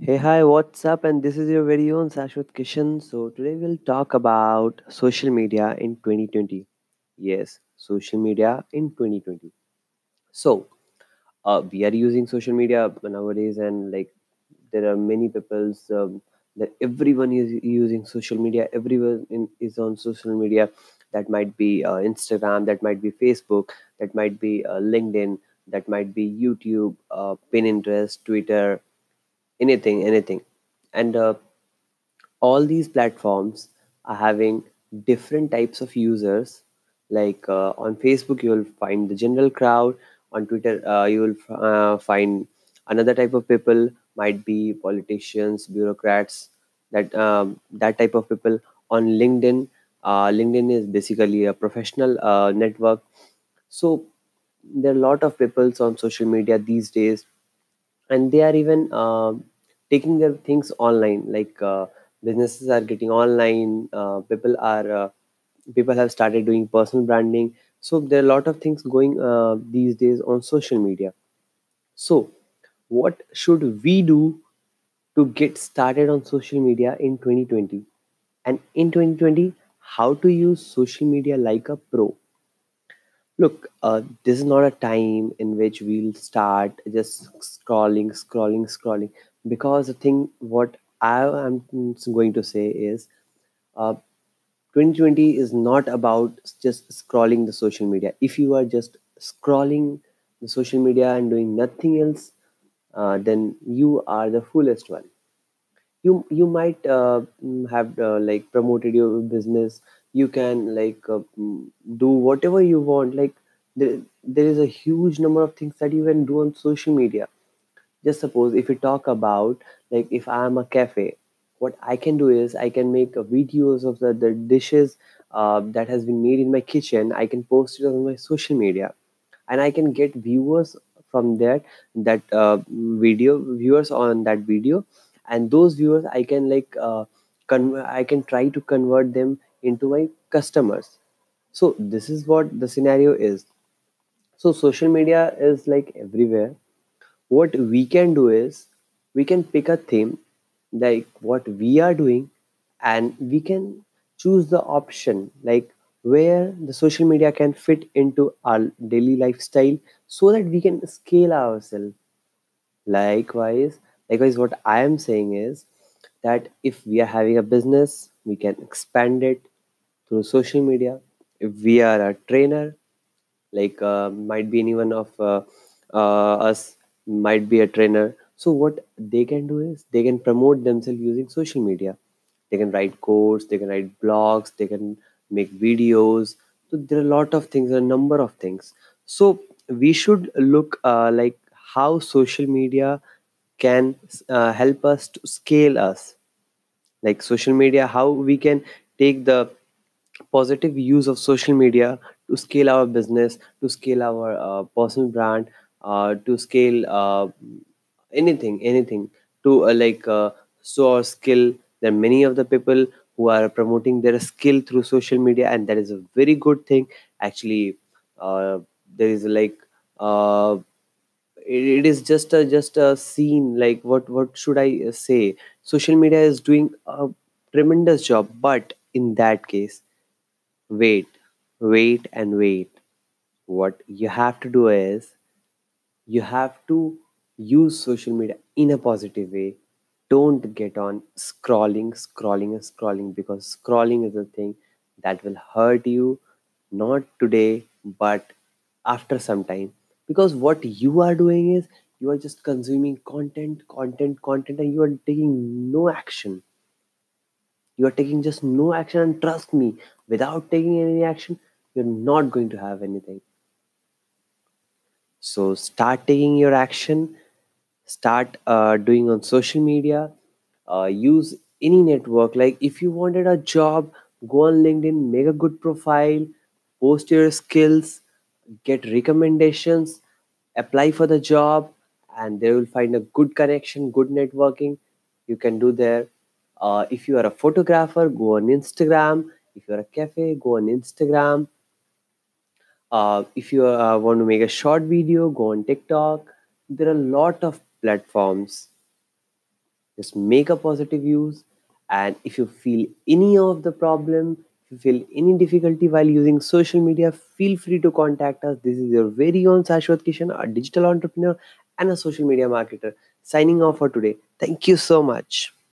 Hey, hi, what's up? And this is your very own Shashwat Kishan. So, today we'll talk about social media in 2020. Yes, social media in 2020. So, uh, we are using social media nowadays, and like there are many people's um, that everyone is using social media, everyone in, is on social media. That might be uh, Instagram, that might be Facebook, that might be uh, LinkedIn, that might be YouTube, uh, Pinterest, Twitter, anything, anything. And uh, all these platforms are having different types of users. Like uh, on facebook you will find the general crowd. On twitter uh, you will uh, find another type of people. Might be politicians bureaucrats that um, that type of people. On linkedin uh, linkedin is basically a professional uh, network. So there are a lot of people on social media these days. And they are even uh, taking their things online like uh, businesses are getting online uh, people are uh, people have started doing personal branding. So there are a lot of things going uh, these days on social media. So what should we do to get started on social media in 2020 and in 2020 how to use social media like a pro? Look, uh, this is not a time in which we'll start just scrolling, scrolling, scrolling. Because the thing, what I am going to say is, uh, 2020 is not about just scrolling the social media. If you are just scrolling the social media and doing nothing else, uh, then you are the foolest one. You you might uh, have uh, like promoted your business. You can like uh, do whatever you want. Like there, there is a huge number of things that you can do on social media just suppose if we talk about like if i am a cafe what i can do is i can make videos of the, the dishes uh, that has been made in my kitchen. I can post it on my social media. And i can get viewers from that that uh, video viewers on that video. And those viewers i can like uh, con- i can try to convert them into my customers. So this is what the scenario is. So social media is like everywhere what we can do is we can pick a theme like what we are doing and we can choose the option like where the social media can fit into our daily lifestyle so that we can scale ourselves. Likewise likewise what i am saying is that if we are having a business we can expand it through social media. If we are a trainer like uh, might be anyone of uh, uh, us might be a trainer. So what they can do is they can promote themselves using social media. They can write codes they can write blogs they can make videos. So there are a lot of things a number of things. So we should look uh, like how social media can uh, help us to scale us. Like social media how we can take the positive use of social media to scale our business to scale our uh, personal brand to scale uh, anything anything to uh, like uh, show our skill there are many of the people who are promoting their skill through social media and that is a very good thing. Actually uh, there is like uh, it, is just a just a scene like what what should i uh, say? Social media is doing a tremendous job but in that case wait wait and wait. What you have to do is you have to use social media in a positive way. Don't get on scrolling scrolling and scrolling because scrolling is a thing that will hurt you. Not today but after some time. Because what you are doing is you are just consuming content content content and you are taking no action. You are taking just no action and trust me without taking any action you're not going to have anything so start taking your action. Start uh, doing on social media. Uh, use any network. Like if you wanted a job go on linkedin make a good profile post your skills get recommendations apply for the job and they will find a good connection good networking. You can do there. Uh, if you are a photographer go on instagram. If you're a cafe go on instagram uh, if you uh, want to make a short video go on tiktok. There are a lot of platforms. Just make a positive use. And if you feel any of the problem if you feel any difficulty while using social media feel free to contact us. This is your very own Shashwat Kishan a digital entrepreneur and a social media marketer signing off for today. Thank you so much